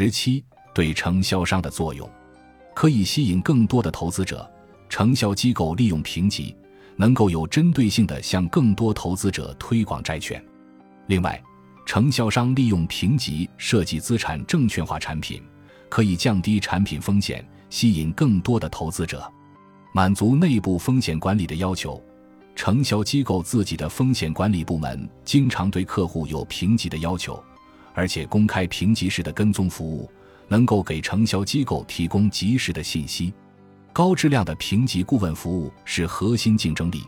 十七、对承销商的作用，可以吸引更多的投资者。承销机构利用评级，能够有针对性地向更多投资者推广债券。另外，承销商利用评级设计资产证券化产品，可以降低产品风险，吸引更多的投资者。满足内部风险管理的要求，承销机构自己的风险管理部门经常对客户有评级的要求，而且公开评级时的跟踪服务，能够给承销机构提供及时的信息。高质量的评级顾问服务是核心竞争力。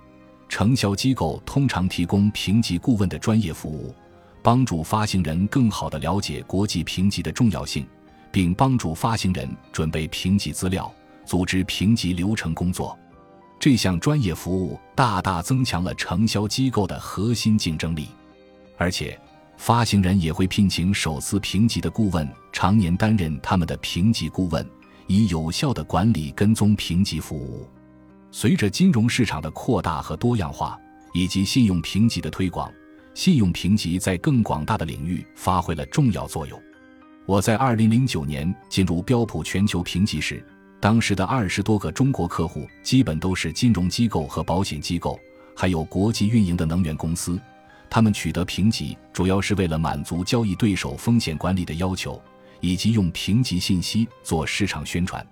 承销机构通常提供评级顾问的专业服务，帮助发行人更好地了解国际评级的重要性，并帮助发行人准备评级资料、组织评级流程工作。这项专业服务大大增强了承销机构的核心竞争力。而且，发行人也会聘请首次评级的顾问，常年担任他们的评级顾问。以有效的管理跟踪评级服务。随着金融市场的扩大和多样化，以及信用评级的推广，信用评级在更广大的领域发挥了重要作用。我在二零零九年进入标普全球评级时，当时的二十多个中国客户基本都是金融机构和保险机构，还有国际运营的能源公司。他们取得评级主要是为了满足交易对手风险管理的要求。以及用评级信息做市场宣传。